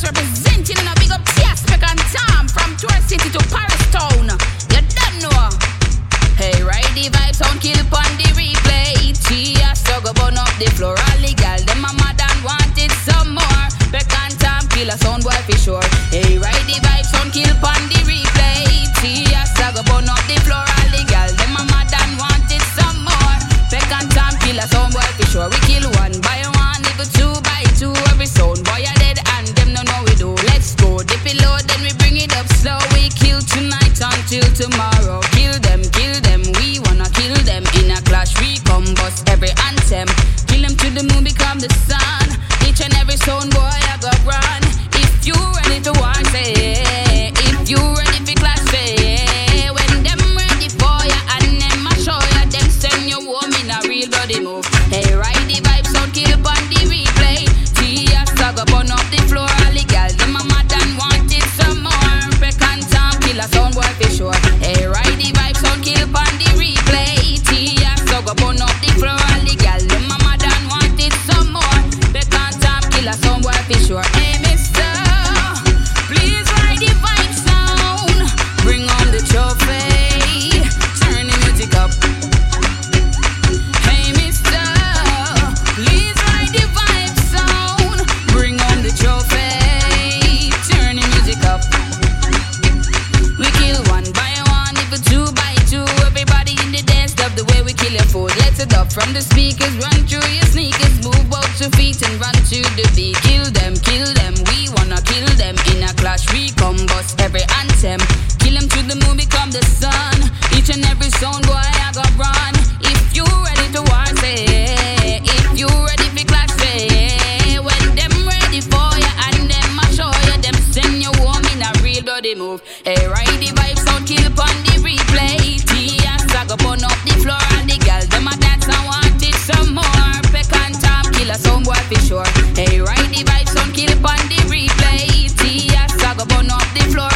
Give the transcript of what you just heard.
Just representing in a big up Tiaspec and Tom from Tour City to Paris Town. You don't know. Hey, ride the vibe sound kill on the replay. Tia go burn up the floor. All the gal them a mad and wanted some more. Beck and Tom kill a sound boy for sure. Hey, ride the vibe sound kill on the until tomorrow. Kill them, kill them. We wanna kill them in a clash. We combust every anthem. Kill them to the moon, become the sun. Each and every sound it up from the speakers, run through your sneakers, move out your feet and run to the beat. Kill them, kill them. We wanna kill them in a clash. We come bust every anthem. Kill them to the moon, become the sun. Each and every sound boy I got run. If you ready to war, say. If you ready for clash, say. When them ready for ya and them I show ya, them send you home in a real bloody move. Hey, ride the vibe, sound kill for sure. Hey, ride the vibes, don't kill it on the replay. T.S. I go burn up the floor.